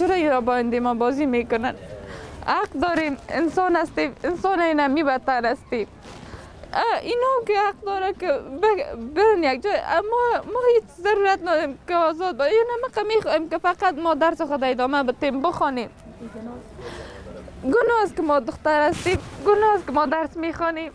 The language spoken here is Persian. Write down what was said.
چرا اینا با این ما بازی می‌کنن؟ حق داریم. انسان هستیم انسان اینا می بدتر هستیم اینا که حق داره که برن یک جای. ما ما هیچ ضرورت نداریم که آزاد با اینا ما می‌خوایم که فقط ما درس خود ادامه بتیم بخوانیم. گناه است که ما دختر هستیم. گناه است که ما درس می‌خوانیم.